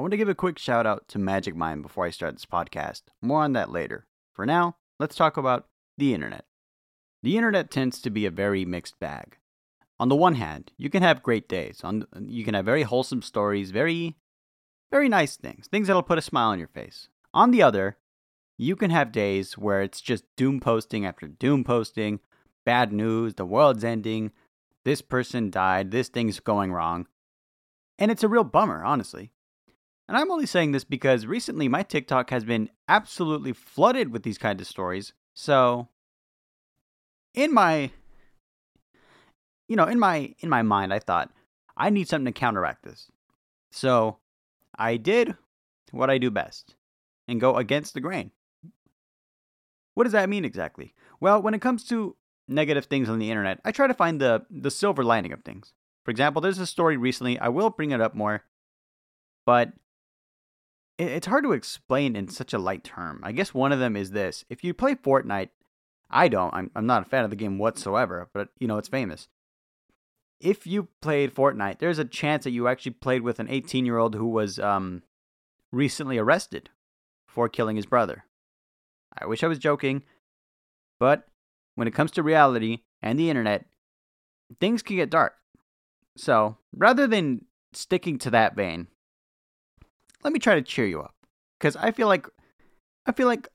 I want to give a quick shout out to Magic Mind before I start this podcast. More on that later. For now, let's talk about the internet. The internet tends to be a very mixed bag. On the one hand, you can have great days. On you can have very wholesome stories, very very nice things, things that'll put a smile on your face. On the other, you can have days where it's just doom posting after doom posting, bad news, the world's ending, this person died, this thing's going wrong. And it's a real bummer, honestly. And I'm only saying this because recently my TikTok has been absolutely flooded with these kind of stories. So in my you know, in my in my mind I thought I need something to counteract this. So I did what I do best and go against the grain. What does that mean exactly? Well, when it comes to negative things on the internet, I try to find the the silver lining of things. For example, there's a story recently, I will bring it up more, but it's hard to explain in such a light term. I guess one of them is this. If you play Fortnite, I don't. I'm, I'm not a fan of the game whatsoever, but you know, it's famous. If you played Fortnite, there's a chance that you actually played with an 18 year old who was um, recently arrested for killing his brother. I wish I was joking, but when it comes to reality and the internet, things can get dark. So rather than sticking to that vein, let me try to cheer you up because I feel like I feel like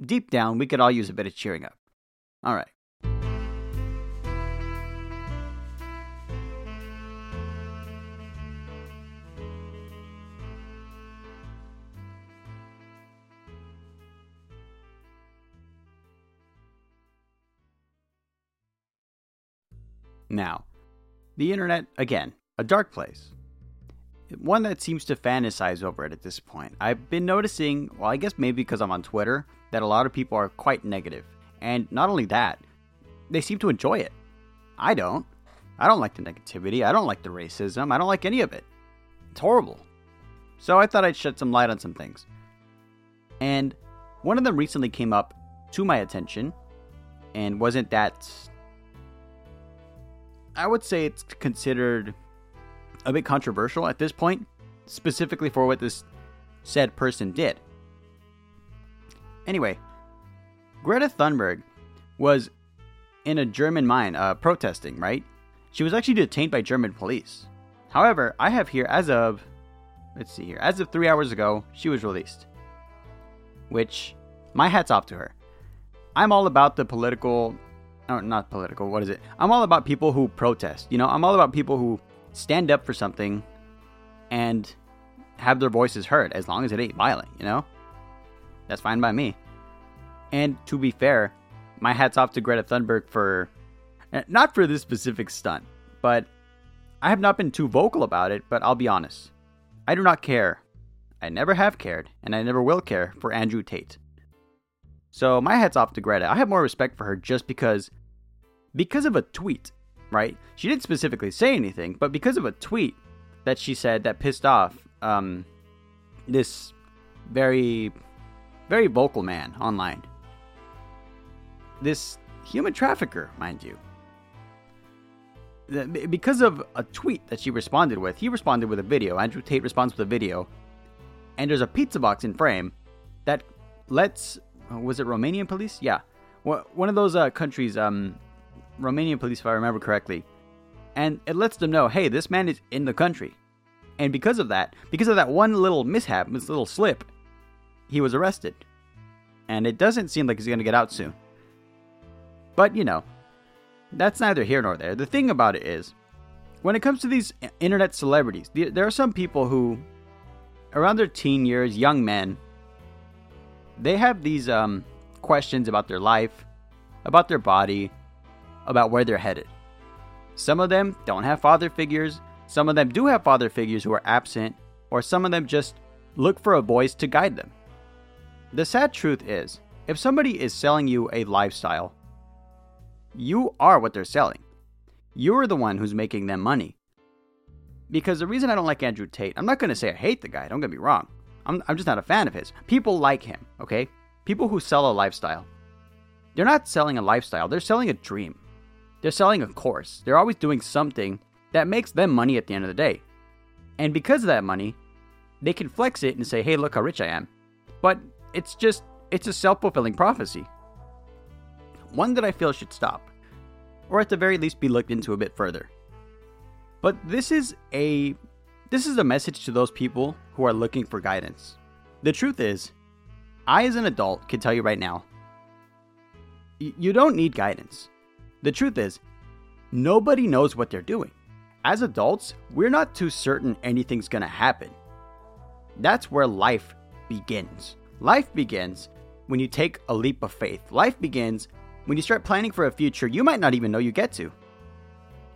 deep down we could all use a bit of cheering up. All right. Now, the internet, again, a dark place one that seems to fantasize over it at this point. I've been noticing, well, I guess maybe because I'm on Twitter, that a lot of people are quite negative. And not only that, they seem to enjoy it. I don't. I don't like the negativity. I don't like the racism. I don't like any of it. It's horrible. So I thought I'd shed some light on some things. And one of them recently came up to my attention and wasn't that. I would say it's considered a bit controversial at this point, specifically for what this said person did. Anyway, Greta Thunberg was in a German mine uh, protesting, right? She was actually detained by German police. However, I have here as of, let's see here, as of three hours ago, she was released. Which, my hat's off to her. I'm all about the political, or not political, what is it? I'm all about people who protest. You know, I'm all about people who stand up for something and have their voices heard as long as it ain't violent, you know? That's fine by me. And to be fair, my hat's off to Greta Thunberg for eh, not for this specific stunt, but I have not been too vocal about it, but I'll be honest. I do not care. I never have cared, and I never will care for Andrew Tate. So my hat's off to Greta. I have more respect for her just because because of a tweet right? She didn't specifically say anything, but because of a tweet that she said that pissed off um, this very, very vocal man online, this human trafficker, mind you. Because of a tweet that she responded with, he responded with a video. Andrew Tate responds with a video, and there's a pizza box in frame that lets was it Romanian police? Yeah, one of those uh, countries um, Romanian police, if I remember correctly. And it lets them know, hey, this man is in the country. And because of that, because of that one little mishap, this little slip, he was arrested. And it doesn't seem like he's going to get out soon. But, you know, that's neither here nor there. The thing about it is, when it comes to these internet celebrities, there are some people who, around their teen years, young men, they have these um, questions about their life, about their body, about where they're headed. Some of them don't have father figures, some of them do have father figures who are absent, or some of them just look for a voice to guide them. The sad truth is, if somebody is selling you a lifestyle, you are what they're selling. You're the one who's making them money. Because the reason I don't like Andrew Tate, I'm not going to say I hate the guy, don't get me wrong. I'm, I'm just not a fan of his. People like him, okay? People who sell a lifestyle. They're not selling a lifestyle, they're selling a dream. They're selling a course. They're always doing something that makes them money at the end of the day. And because of that money, they can flex it and say, hey, look how rich I am. But it's just, it's a self fulfilling prophecy. One that I feel should stop, or at the very least be looked into a bit further. But this is a this is a message to those people who are looking for guidance. The truth is, I as an adult can tell you right now, you don't need guidance. The truth is, nobody knows what they're doing. As adults, we're not too certain anything's to happen. That's where life begins. Life begins when you take a leap of faith. Life begins when you start planning for a future you might not even know you get to.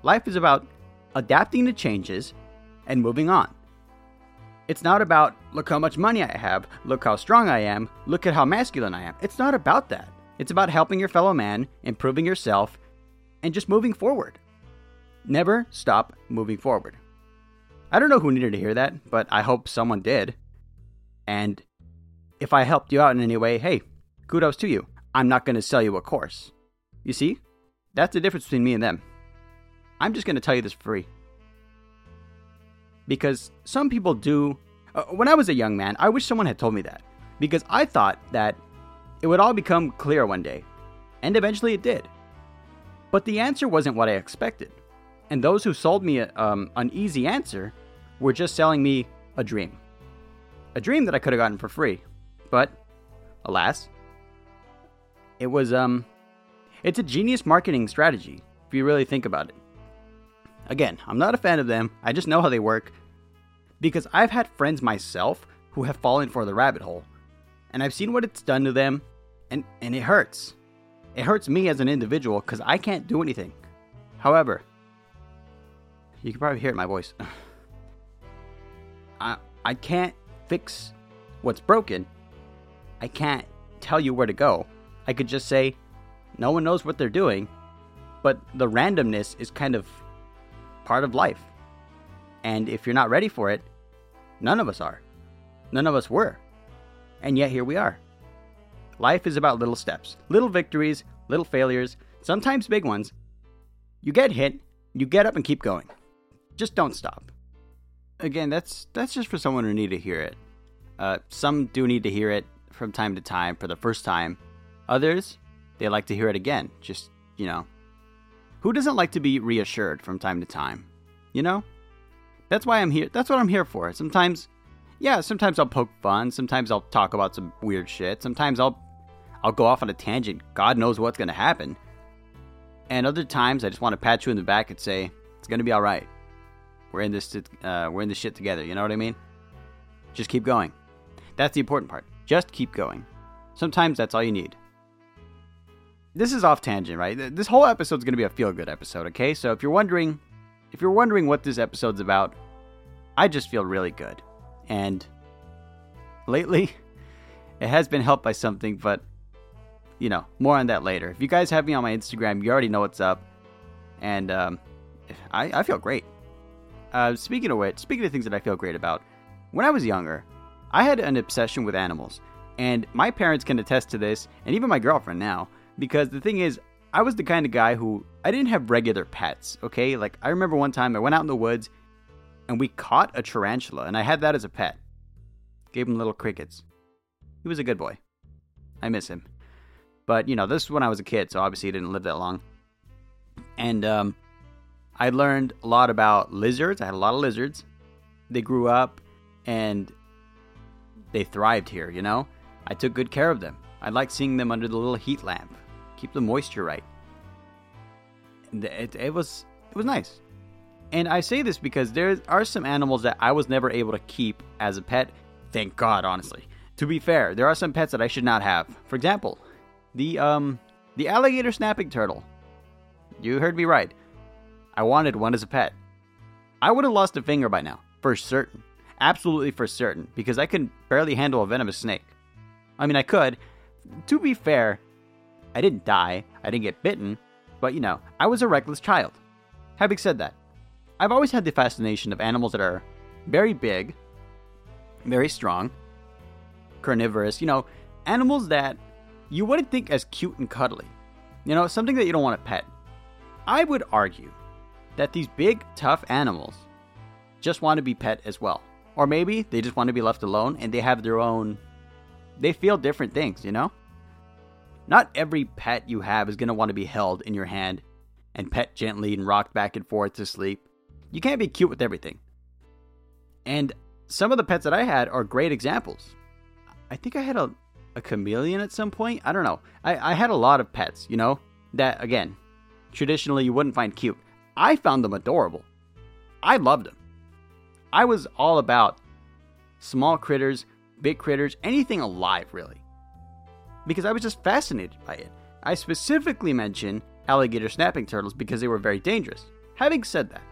Life is about adapting to changes and moving on. It's not about, look how much money I have, look how strong I am, look at how masculine I am. It's not about that. It's about helping your fellow man, improving yourself, and just moving forward. Never stop moving forward. I don't know who needed to hear that, but I hope someone did. And if I helped you out in any way, hey, kudos to you. I'm not going to sell you a course. You see? That's the difference between me and them. I'm just going to tell you this free. Because some people do. Uh, when I was a young man, I wish someone had told me that. Because I thought that it would all become clear one day. And eventually it did. But the answer wasn't what I expected. And those who sold me um, an easy answer were just selling me a dream. A dream that I could have gotten for free. But, alas, it was, um, it's a genius marketing strategy, if you really think about it. Again, I'm not a fan of them, I just know how they work. Because I've had friends myself who have fallen for the rabbit hole, and I've seen what it's done to them, and, and it hurts. It hurts me as an individual because I can't do anything. However, you can probably hear it in my voice. I, I can't fix what's broken. I can't tell you where to go. I could just say, no one knows what they're doing, but the randomness is kind of part of life. And if you're not ready for it, none of us are. None of us were. And yet here we are. Life is about little steps, little victories, little failures, sometimes big ones. You get hit, you get up and keep going. Just don't stop. Again, that's that's just for someone who need to hear it. Uh, some do need to hear it from time to time for the first time. Others, they like to hear it again. Just you know, who doesn't like to be reassured from time to time? You know, that's why I'm here. That's what I'm here for. Sometimes, yeah, sometimes I'll poke fun. Sometimes I'll talk about some weird shit. Sometimes I'll I'll go off on a tangent. God knows what's gonna happen. And other times I just want to pat you in the back and say it's gonna be all right. We're in this. Uh, we're in this shit together. You know what I mean? Just keep going. That's the important part. Just keep going. Sometimes that's all you need. This is off tangent, right? This whole episode is going to be a feel good episode, okay? So if you're wondering, if you're wondering what this episode's about, I just feel really good. And lately, it has been helped by something, but you know, more on that later. If you guys have me on my Instagram, you already know what's up. And um, I, I feel great. Uh, speaking of which, speaking of things that I feel great about, when I was younger, I had an obsession with animals. And my parents can attest to this, and even my girlfriend now, because the thing is, I was the kind of guy who I didn't have regular pets, okay? Like, I remember one time I went out in the woods and we caught a tarantula, and I had that as a pet. Gave him little crickets. He was a good boy. I miss him. But, you know, this is when I was a kid, so obviously he didn't live that long. And, um, I learned a lot about lizards. I had a lot of lizards. They grew up and they thrived here, you know? I took good care of them. I like seeing them under the little heat lamp, keep the moisture right. It, it was it was nice. And I say this because there are some animals that I was never able to keep as a pet. Thank God, honestly. To be fair, there are some pets that I should not have. For example, the um the alligator snapping turtle. You heard me right. I wanted one as a pet. I would have lost a finger by now, for certain. Absolutely for certain, because I could barely handle a venomous snake. I mean, I could. To be fair, I didn't die, I didn't get bitten, but you know, I was a reckless child. Having said that, I've always had the fascination of animals that are very big, very strong, carnivorous, you know, animals that you wouldn't think as cute and cuddly. You know, something that you don't want to pet. I would argue that these big, tough animals just want to be pet as well. Or maybe they just want to be left alone and they have their own. They feel different things, you know? Not every pet you have is going to want to be held in your hand and pet gently and rocked back and forth to sleep. You can't be cute with everything. And some of the pets that I had are great examples. I think I had a, a chameleon at some point. I don't know. I, I had a lot of pets, you know, that, again, traditionally you wouldn't find cute. I found them adorable. I loved them. I was all about small critters, big critters, anything alive, really. Because I was just fascinated by it. I specifically mentioned alligator snapping turtles because they were very dangerous. Having said that,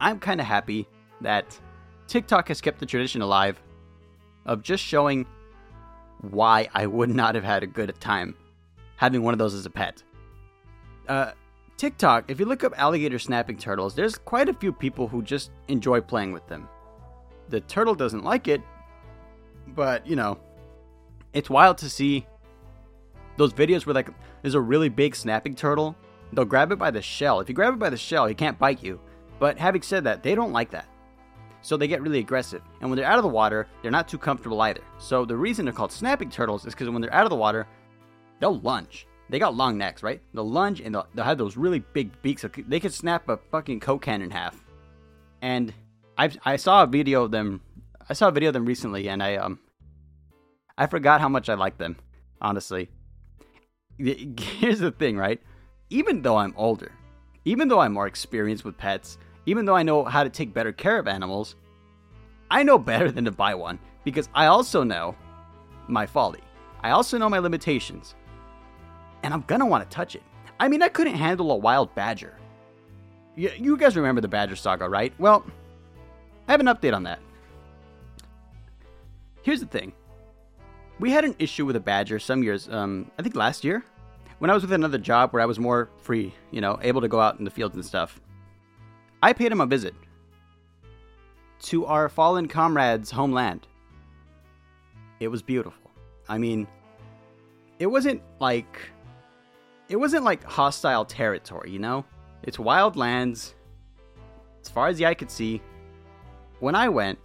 I'm kind of happy that TikTok has kept the tradition alive of just showing why I would not have had a good time having one of those as a pet. Uh, TikTok, if you look up alligator snapping turtles, there's quite a few people who just enjoy playing with them. The turtle doesn't like it, but you know, it's wild to see those videos where like there's a really big snapping turtle. They'll grab it by the shell. If you grab it by the shell, he can't bite you. But having said that, they don't like that. So they get really aggressive. And when they're out of the water, they're not too comfortable either. So the reason they're called snapping turtles is because when they're out of the water, they'll lunge. They got long necks, right? They'll lunge and they'll, they'll have those really big beaks. They could snap a fucking coke can in half. And I I saw a video of them. I saw a video of them recently, and I um I forgot how much I like them. Honestly, here's the thing, right? Even though I'm older, even though I'm more experienced with pets, even though I know how to take better care of animals, I know better than to buy one because I also know my folly. I also know my limitations. And I'm gonna want to touch it. I mean, I couldn't handle a wild badger. You, you guys remember the badger saga, right? Well, I have an update on that. Here's the thing we had an issue with a badger some years, um, I think last year, when I was with another job where I was more free, you know, able to go out in the fields and stuff. I paid him a visit to our fallen comrade's homeland. It was beautiful. I mean, it wasn't like it wasn't like hostile territory, you know? It's wild lands as far as the eye could see. When I went,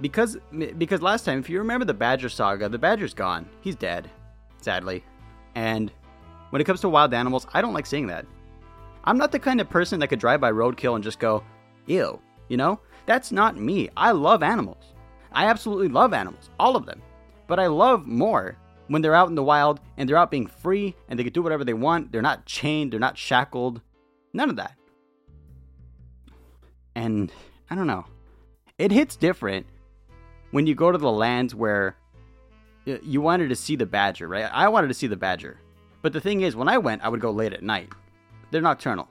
because because last time, if you remember the Badger saga, the Badger's gone. He's dead, sadly. And when it comes to wild animals, I don't like seeing that. I'm not the kind of person that could drive by roadkill and just go, ew, you know? That's not me. I love animals. I absolutely love animals, all of them. But I love more when they're out in the wild and they're out being free and they can do whatever they want. They're not chained, they're not shackled. None of that. And I don't know. It hits different when you go to the lands where you wanted to see the badger, right? I wanted to see the badger. But the thing is, when I went, I would go late at night. They're nocturnal.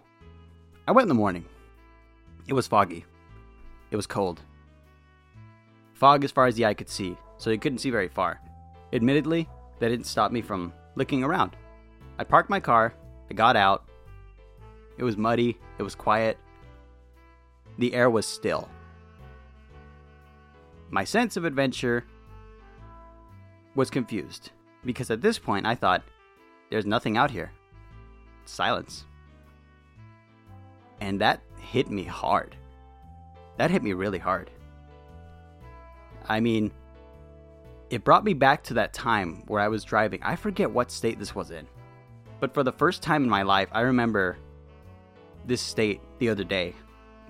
I went in the morning. It was foggy. It was cold. Fog as far as the eye could see, so you couldn't see very far. Admittedly, that didn't stop me from looking around. I parked my car, I got out. It was muddy, it was quiet. The air was still my sense of adventure was confused because at this point I thought, there's nothing out here. Silence. And that hit me hard. That hit me really hard. I mean, it brought me back to that time where I was driving. I forget what state this was in. But for the first time in my life, I remember this state the other day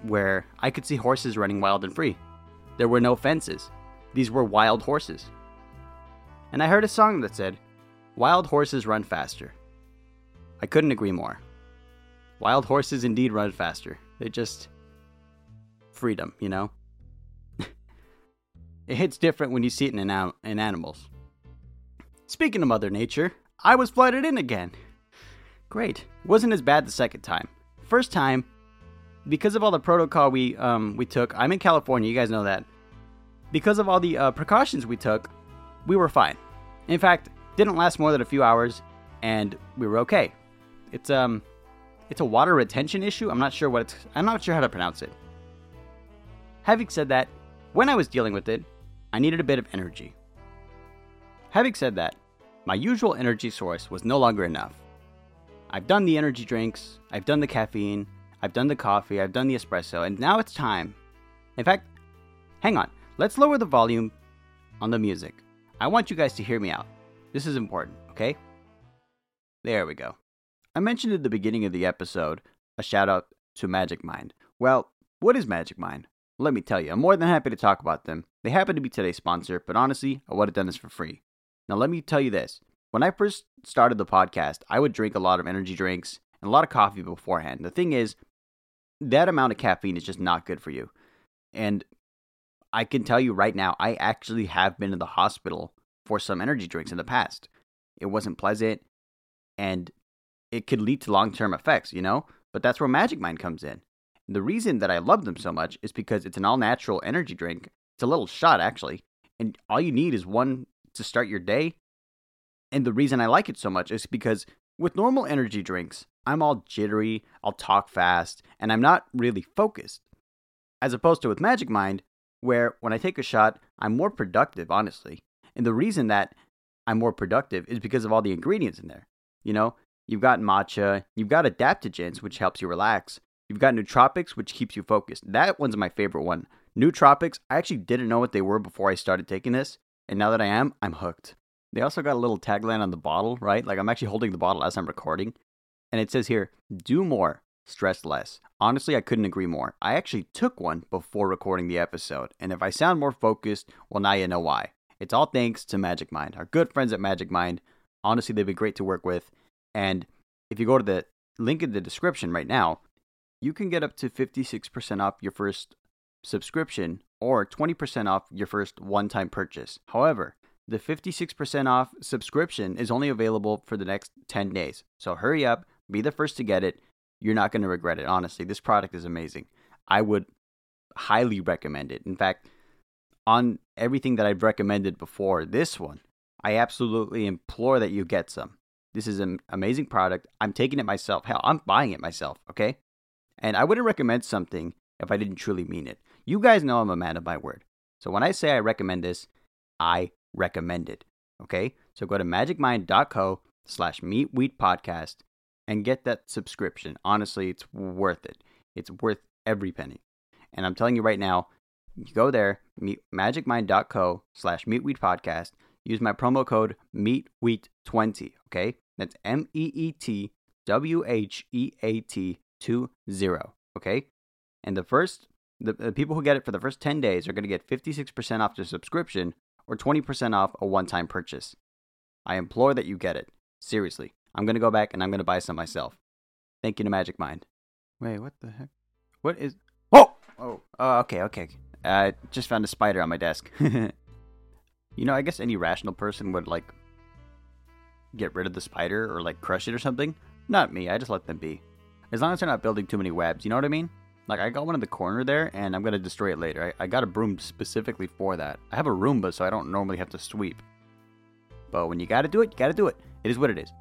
where I could see horses running wild and free. There were no fences. These were wild horses. And I heard a song that said, Wild horses run faster. I couldn't agree more. Wild horses indeed run faster. They just. freedom, you know? it hits different when you see it in, an, in animals. Speaking of Mother Nature, I was flooded in again. Great. Wasn't as bad the second time. First time, because of all the protocol we um, we took, I'm in California. You guys know that. Because of all the uh, precautions we took, we were fine. In fact, didn't last more than a few hours, and we were okay. It's um, it's a water retention issue. I'm not sure what it's. I'm not sure how to pronounce it. Having said that, when I was dealing with it, I needed a bit of energy. Having said that, my usual energy source was no longer enough. I've done the energy drinks, I've done the caffeine, I've done the coffee, I've done the espresso, and now it's time. In fact, hang on. Let's lower the volume on the music. I want you guys to hear me out. This is important, okay? There we go. I mentioned at the beginning of the episode a shout out to Magic Mind. Well, what is Magic Mind? Let me tell you, I'm more than happy to talk about them. They happen to be today's sponsor, but honestly, I would have done this for free. Now, let me tell you this. When I first started the podcast, I would drink a lot of energy drinks and a lot of coffee beforehand. The thing is, that amount of caffeine is just not good for you. And I can tell you right now, I actually have been in the hospital for some energy drinks in the past. It wasn't pleasant and it could lead to long term effects, you know? But that's where Magic Mind comes in. The reason that I love them so much is because it's an all natural energy drink. It's a little shot, actually. And all you need is one to start your day. And the reason I like it so much is because with normal energy drinks, I'm all jittery, I'll talk fast, and I'm not really focused. As opposed to with Magic Mind, where when I take a shot, I'm more productive, honestly. And the reason that I'm more productive is because of all the ingredients in there. You know, you've got matcha, you've got adaptogens, which helps you relax. You've got nootropics, which keeps you focused. That one's my favorite one. Nootropics, I actually didn't know what they were before I started taking this. And now that I am, I'm hooked. They also got a little tagline on the bottle, right? Like I'm actually holding the bottle as I'm recording. And it says here, do more, stress less. Honestly, I couldn't agree more. I actually took one before recording the episode. And if I sound more focused, well, now you know why. It's all thanks to Magic Mind, our good friends at Magic Mind. Honestly, they've been great to work with. And if you go to the link in the description right now, you can get up to 56% off your first subscription or 20% off your first one time purchase. However, the 56% off subscription is only available for the next 10 days. So hurry up, be the first to get it. You're not going to regret it. Honestly, this product is amazing. I would highly recommend it. In fact, on everything that I've recommended before, this one, I absolutely implore that you get some. This is an amazing product. I'm taking it myself. Hell, I'm buying it myself, okay? And I wouldn't recommend something if I didn't truly mean it. You guys know I'm a man of my word. So when I say I recommend this, I recommend it. Okay? So go to magicmind.co slash meet wheat podcast and get that subscription. Honestly, it's worth it. It's worth every penny. And I'm telling you right now, you go there, meet, magicmind.co slash meetwheat podcast. Use my promo code meetwheat20. Okay? That's M E E T W H E A T 20. Okay? And the first, the, the people who get it for the first 10 days are going to get 56% off their subscription or 20% off a one time purchase. I implore that you get it. Seriously. I'm going to go back and I'm going to buy some myself. Thank you to Magic Mind. Wait, what the heck? What is. Oh! Oh, oh okay, okay. I just found a spider on my desk. you know, I guess any rational person would, like, get rid of the spider or, like, crush it or something. Not me, I just let them be. As long as they're not building too many webs, you know what I mean? Like, I got one in the corner there, and I'm to destroy it later. I, I got a broom specifically for that. I have a Roomba, so I don't normally have to sweep. But when you got to do it, you got to do it. It is what it is.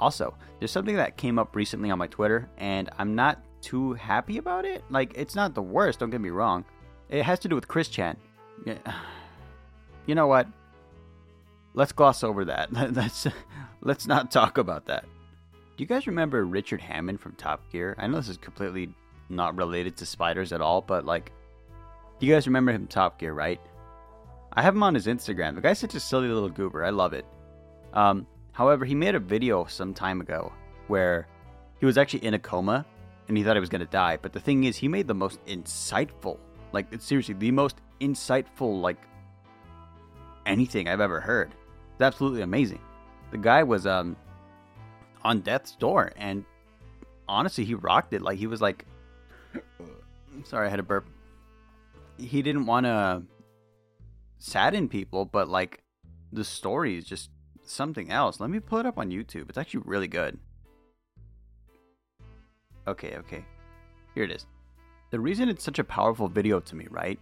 Also, there's something that came up recently on my Twitter, and I'm not too happy about it. Like, it's not the worst, don't get me wrong. It has to do with Chris Chan. You know what? Let's gloss over that. Let's let's not talk about that. Do you guys remember Richard Hammond from Top Gear? I know this is completely not related to spiders at all, but like, do you guys remember him Top Gear, right? I have him on his Instagram. The guy's such a silly little goober. I love it. Um, however, he made a video some time ago where he was actually in a coma and he thought he was going to die. But the thing is, he made the most insightful, like, seriously the most insightful, like, anything I've ever heard. It's absolutely amazing. The guy was um on death's door and honestly he rocked it like he was like Sorry, I had a burp. He didn't want to sadden people, but like the story is just something else. Let me pull it up on YouTube. It's actually really good. Okay, okay. Here it is. The reason it's such a powerful video to me, right,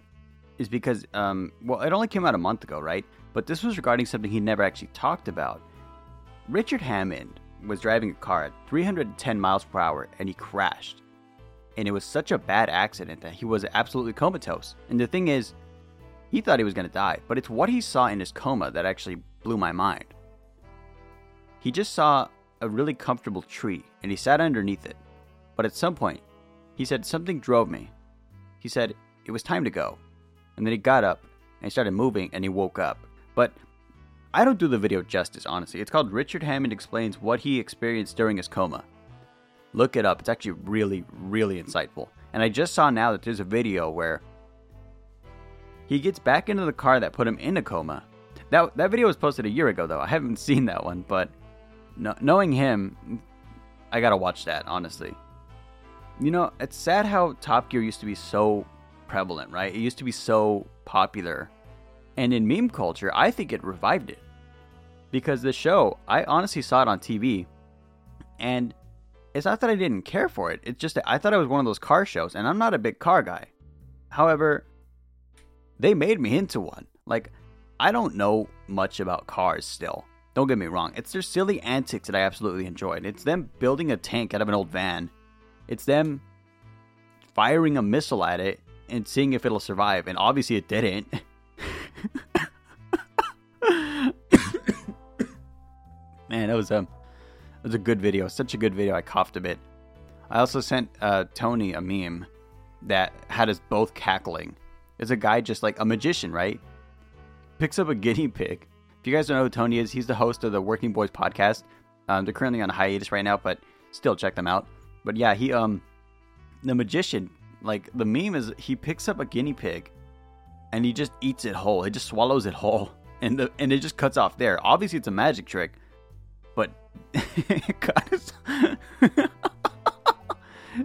is because, um, well, it only came out a month ago, right? But this was regarding something he never actually talked about. Richard Hammond was driving a car at 310 miles per hour and he crashed and it was such a bad accident that he was absolutely comatose. And the thing is, he thought he was going to die, but it's what he saw in his coma that actually blew my mind. He just saw a really comfortable tree and he sat underneath it. But at some point, he said something drove me. He said it was time to go. and then he got up and he started moving and he woke up. But I don't do the video justice, honestly. It's called Richard Hammond Explains What He Experienced During His Coma. Look it up. It's actually really, really insightful. And I just saw now that there's a video where he gets back into the car that put him in a coma. That, that video was posted a year ago, though. I haven't seen that one, but no, knowing him, I gotta watch that, honestly. You know, it's sad how Top Gear used to be so prevalent, right? It used to be so popular. And in meme culture, I think it revived it. Because the show, I honestly saw it on TV, and it's not that I didn't care for it. It's just that I thought it was one of those car shows, and I'm not a big car guy. However, they made me into one. Like, I don't know much about cars still. Don't get me wrong. It's their silly antics that I absolutely enjoyed. It's them building a tank out of an old van. It's them firing a missile at it and seeing if it'll survive. And obviously it didn't. Man, that was um it was a good video. Such a good video. I coughed a bit. I also sent uh, Tony a meme that had us both cackling. It's a guy just like a magician, right? Picks up a guinea pig. If you guys don't know who Tony is, he's the host of the Working Boys podcast. Um, they're currently on hiatus right now, but still check them out. But yeah, he um, the magician, like the meme is he picks up a guinea pig, and he just eats it whole. He just swallows it whole, and the and it just cuts off there. Obviously, it's a magic trick, it caught us.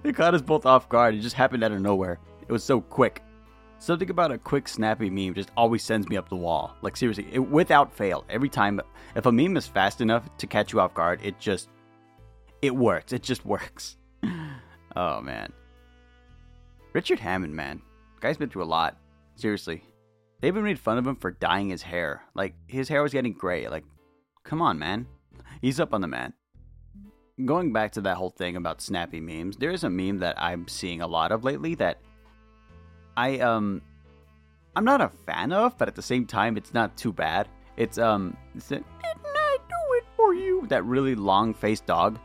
it caught us both off guard. It just happened out of nowhere. It was so quick. Something about a quick, snappy meme just always sends me up the wall. Like seriously, it, without fail, every time. If a meme is fast enough to catch you off guard, it just, it works. It just works. oh man. Richard Hammond, man, guy's been through a lot. Seriously, they even made fun of him for dyeing his hair. Like his hair was getting gray. Like, come on, man. He's up on the man. Going back to that whole thing about snappy memes, there is a meme that I'm seeing a lot of lately that I um I'm not a fan of, but at the same time it's not too bad. It's um it's a, didn't I do it for you? That really long faced dog.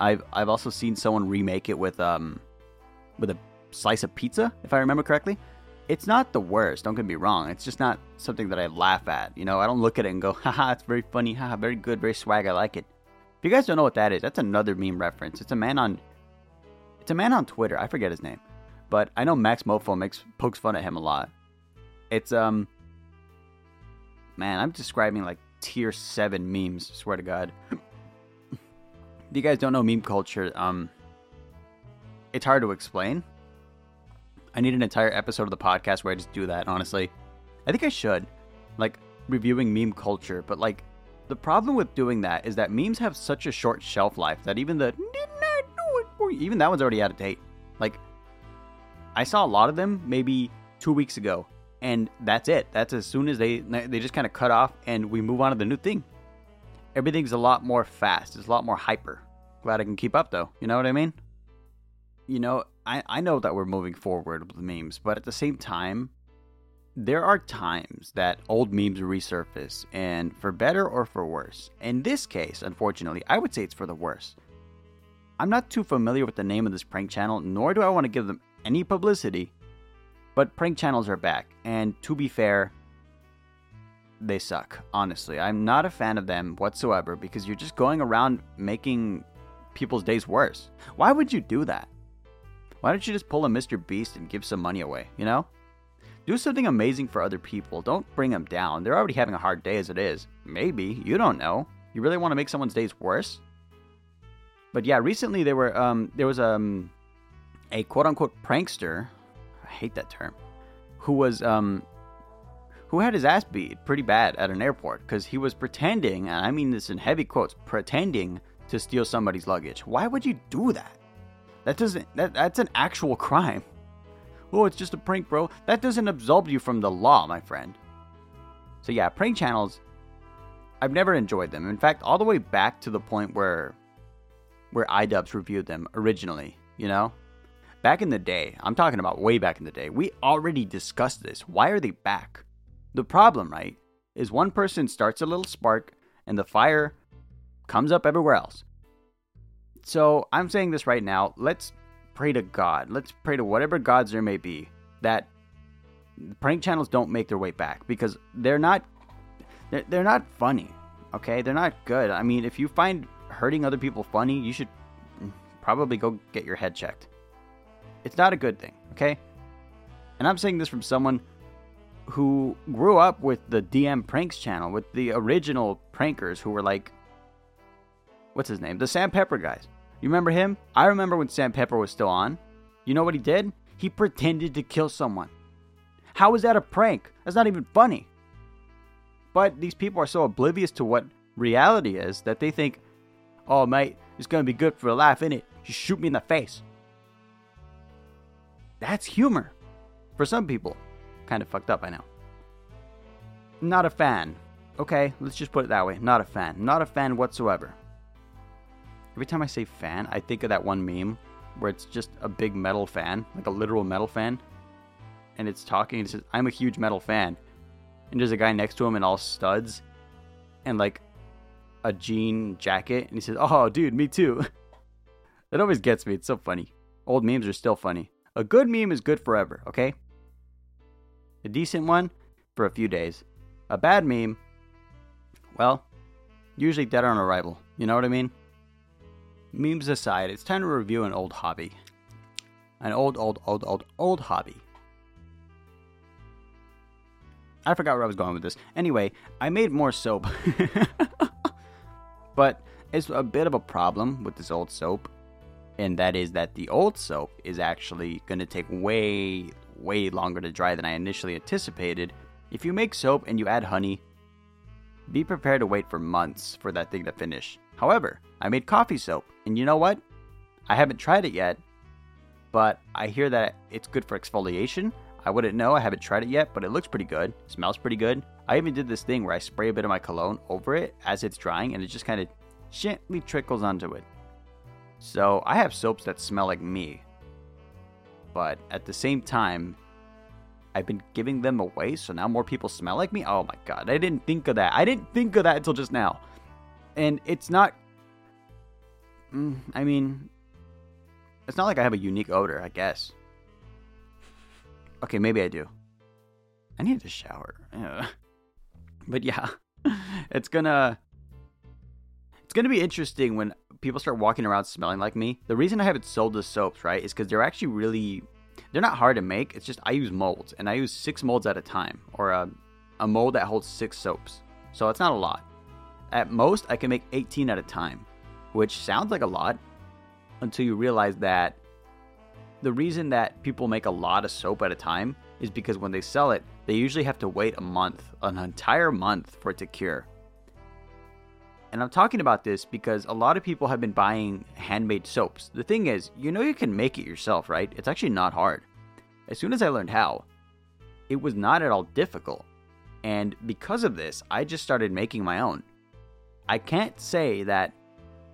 I've I've also seen someone remake it with um with a slice of pizza, if I remember correctly. It's not the worst, don't get me wrong. It's just not something that I laugh at. You know, I don't look at it and go, haha, it's very funny, haha, very good, very swag, I like it. If you guys don't know what that is, that's another meme reference. It's a man on it's a man on Twitter, I forget his name. But I know Maxmoefoe makes pokes fun at him a lot. It's um man, I'm describing like tier seven memes, swear to God. if you guys don't know meme culture, um it's hard to explain. I need an entire episode of the podcast where I just do that, honestly. I think I should. Like reviewing meme culture, but like the problem with doing that is that memes have such a short shelf life that even the? Even that one's already out of date. Like I saw a lot of them maybe two weeks ago, and that's it. That's as soon as they they just kind of cut off, and we move on to the new thing. Everything's a lot more fast. It's a lot more hyper. Glad I can keep up though. You know what I mean? You know, I, I know that we're moving forward with memes, but at the same time, there are times that old memes resurface, and for better or for worse. In this case, unfortunately, I would say it's for the worse. I'm not too familiar with the name of this prank channel, nor do I want to give them any publicity, but prank channels are back, and to be fair, they suck, honestly. I'm not a fan of them whatsoever because you're just going around making people's days worse. Why would you do that? Why don't you just pull a Mr. Beast and give some money away, you know? Do something amazing for other people. Don't bring them down. They're already having a hard day as it is. Maybe. You don't know. You really want to make someone's days worse? But yeah, recently there were um there was um a quote unquote prankster, I hate that term, who was um who had his ass beat pretty bad at an airport because he was pretending, and I mean this in heavy quotes, pretending to steal somebody's luggage. Why would you do that? That doesn't that, that's an actual crime. Oh, it's just a prank, bro. That doesn't absolve you from the law, my friend. So yeah, prank channels I've never enjoyed them. In fact, all the way back to the point where where iDubbbz reviewed them originally, you know? Back in the day, I'm talking about way back in the day, we already discussed this. Why are they back? The problem, right, is one person starts a little spark and the fire comes up everywhere else. So I'm saying this right now. Let's pray to God. Let's pray to whatever gods there may be that prank channels don't make their way back because they're not they're, they're not funny. Okay, they're not good. I mean, if you find hurting other people funny, you should probably go get your head checked. It's not a good thing. Okay, and I'm saying this from someone who grew up with the DM Pranks channel, with the original prankers who were like, what's his name? The Sam Pepper guys. You remember him? I remember when Sam Pepper was still on. You know what he did? He pretended to kill someone. How is that a prank? That's not even funny. But these people are so oblivious to what reality is that they think, oh, mate, it's going to be good for a laugh, innit? Just shoot me in the face. That's humor. For some people. Kind of fucked up, I know. Not a fan. Okay, let's just put it that way. Not a fan. Not a fan whatsoever. Every time I say fan, I think of that one meme where it's just a big metal fan, like a literal metal fan, and it's talking and it says, I'm a huge metal fan. And there's a guy next to him in all studs and like a jean jacket, and he says, Oh, dude, me too. that always gets me. It's so funny. Old memes are still funny. A good meme is good forever, okay? A decent one for a few days. A bad meme, well, usually dead on arrival. You know what I mean? Memes aside, it's time to review an old hobby. An old, old, old, old, old hobby. I forgot where I was going with this. Anyway, I made more soap. but it's a bit of a problem with this old soap. And that is that the old soap is actually going to take way, way longer to dry than I initially anticipated. If you make soap and you add honey, be prepared to wait for months for that thing to finish. However, I made coffee soap, and you know what? I haven't tried it yet, but I hear that it's good for exfoliation. I wouldn't know, I haven't tried it yet, but it looks pretty good. Smells pretty good. I even did this thing where I spray a bit of my cologne over it as it's drying, and it just kind of gently trickles onto it. So I have soaps that smell like me, but at the same time, I've been giving them away, so now more people smell like me. Oh my god, I didn't think of that. I didn't think of that until just now. And it's not. Mm, I mean, it's not like I have a unique odor, I guess. Okay, maybe I do. I need to shower. Yeah. But yeah, it's gonna. It's gonna be interesting when people start walking around smelling like me. The reason I haven't sold the soaps, right, is because they're actually really they're not hard to make. It's just I use molds, and I use six molds at a time, or a, a mold that holds six soaps. So it's not a lot. At most, I can make 18 at a time, which sounds like a lot until you realize that the reason that people make a lot of soap at a time is because when they sell it, they usually have to wait a month, an entire month for it to cure. And I'm talking about this because a lot of people have been buying handmade soaps. The thing is, you know you can make it yourself, right? It's actually not hard. As soon as I learned how, it was not at all difficult. And because of this, I just started making my own. I can't say that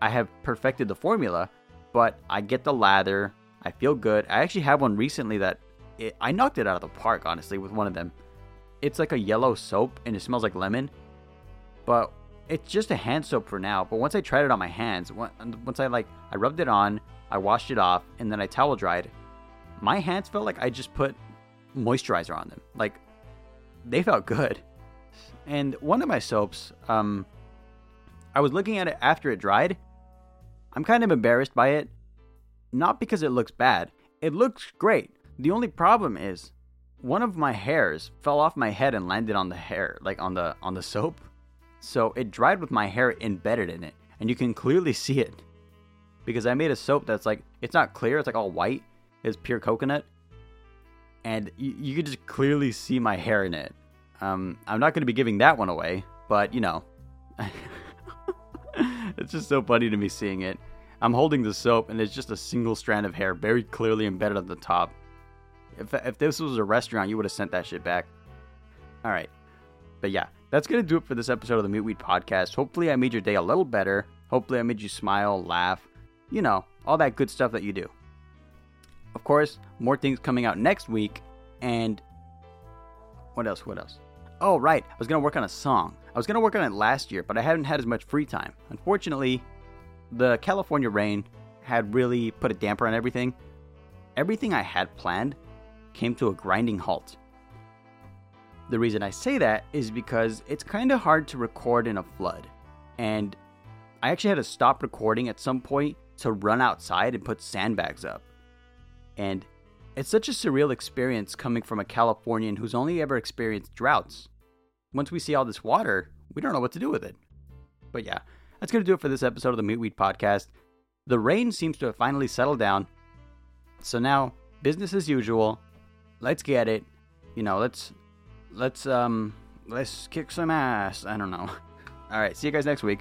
I have perfected the formula, but I get the lather. I feel good. I actually have one recently that it, I knocked it out of the park, honestly, with one of them. It's like a yellow soap and it smells like lemon. But it's just a hand soap for now. But once I tried it on my hands, once I like, I rubbed it on, I washed it off, and then I towel dried. My hands felt like I just put moisturizer on them. Like they felt good. And one of my soaps, um, I was looking at it after it dried. I'm kind of embarrassed by it, not because it looks bad. It looks great. The only problem is one of my hairs fell off my head and landed on the hair, like on the on the soap. So it dried with my hair embedded in it, and you can clearly see it. Because I made a soap that's like, it's not clear, it's like all white, it's pure coconut. And you, you can just clearly see my hair in it. Um, I'm not going to be giving that one away, but you know. it's just so funny to me seeing it. I'm holding the soap, and it's just a single strand of hair very clearly embedded at the top. If, if this was a restaurant, you would have sent that shit back. All right. But yeah, that's going to do it for this episode of the Meatweed Podcast. Hopefully, I made your day a little better. Hopefully, I made you smile, laugh, you know, all that good stuff that you do. Of course, more things coming out next week. And what else? What else? Oh, right. I was to work on a song. I was to work on it last year, but I hadn't had as much free time. Unfortunately, the California rain had really put a damper on everything. Everything I had planned came to a grinding halt. The reason I say that is because it's kind of hard to record in a flood. And I actually had to stop recording at some point to run outside and put sandbags up. And it's such a surreal experience coming from a Californian who's only ever experienced droughts. Once we see all this water, we don't know what to do with it. But yeah, that's going to do it for this episode of the Meat Weed Podcast. The rain seems to have finally settled down. So now, business as usual. Let's get it. You know, let's let's um let's kick some ass. I don't know. All right, see you guys next week.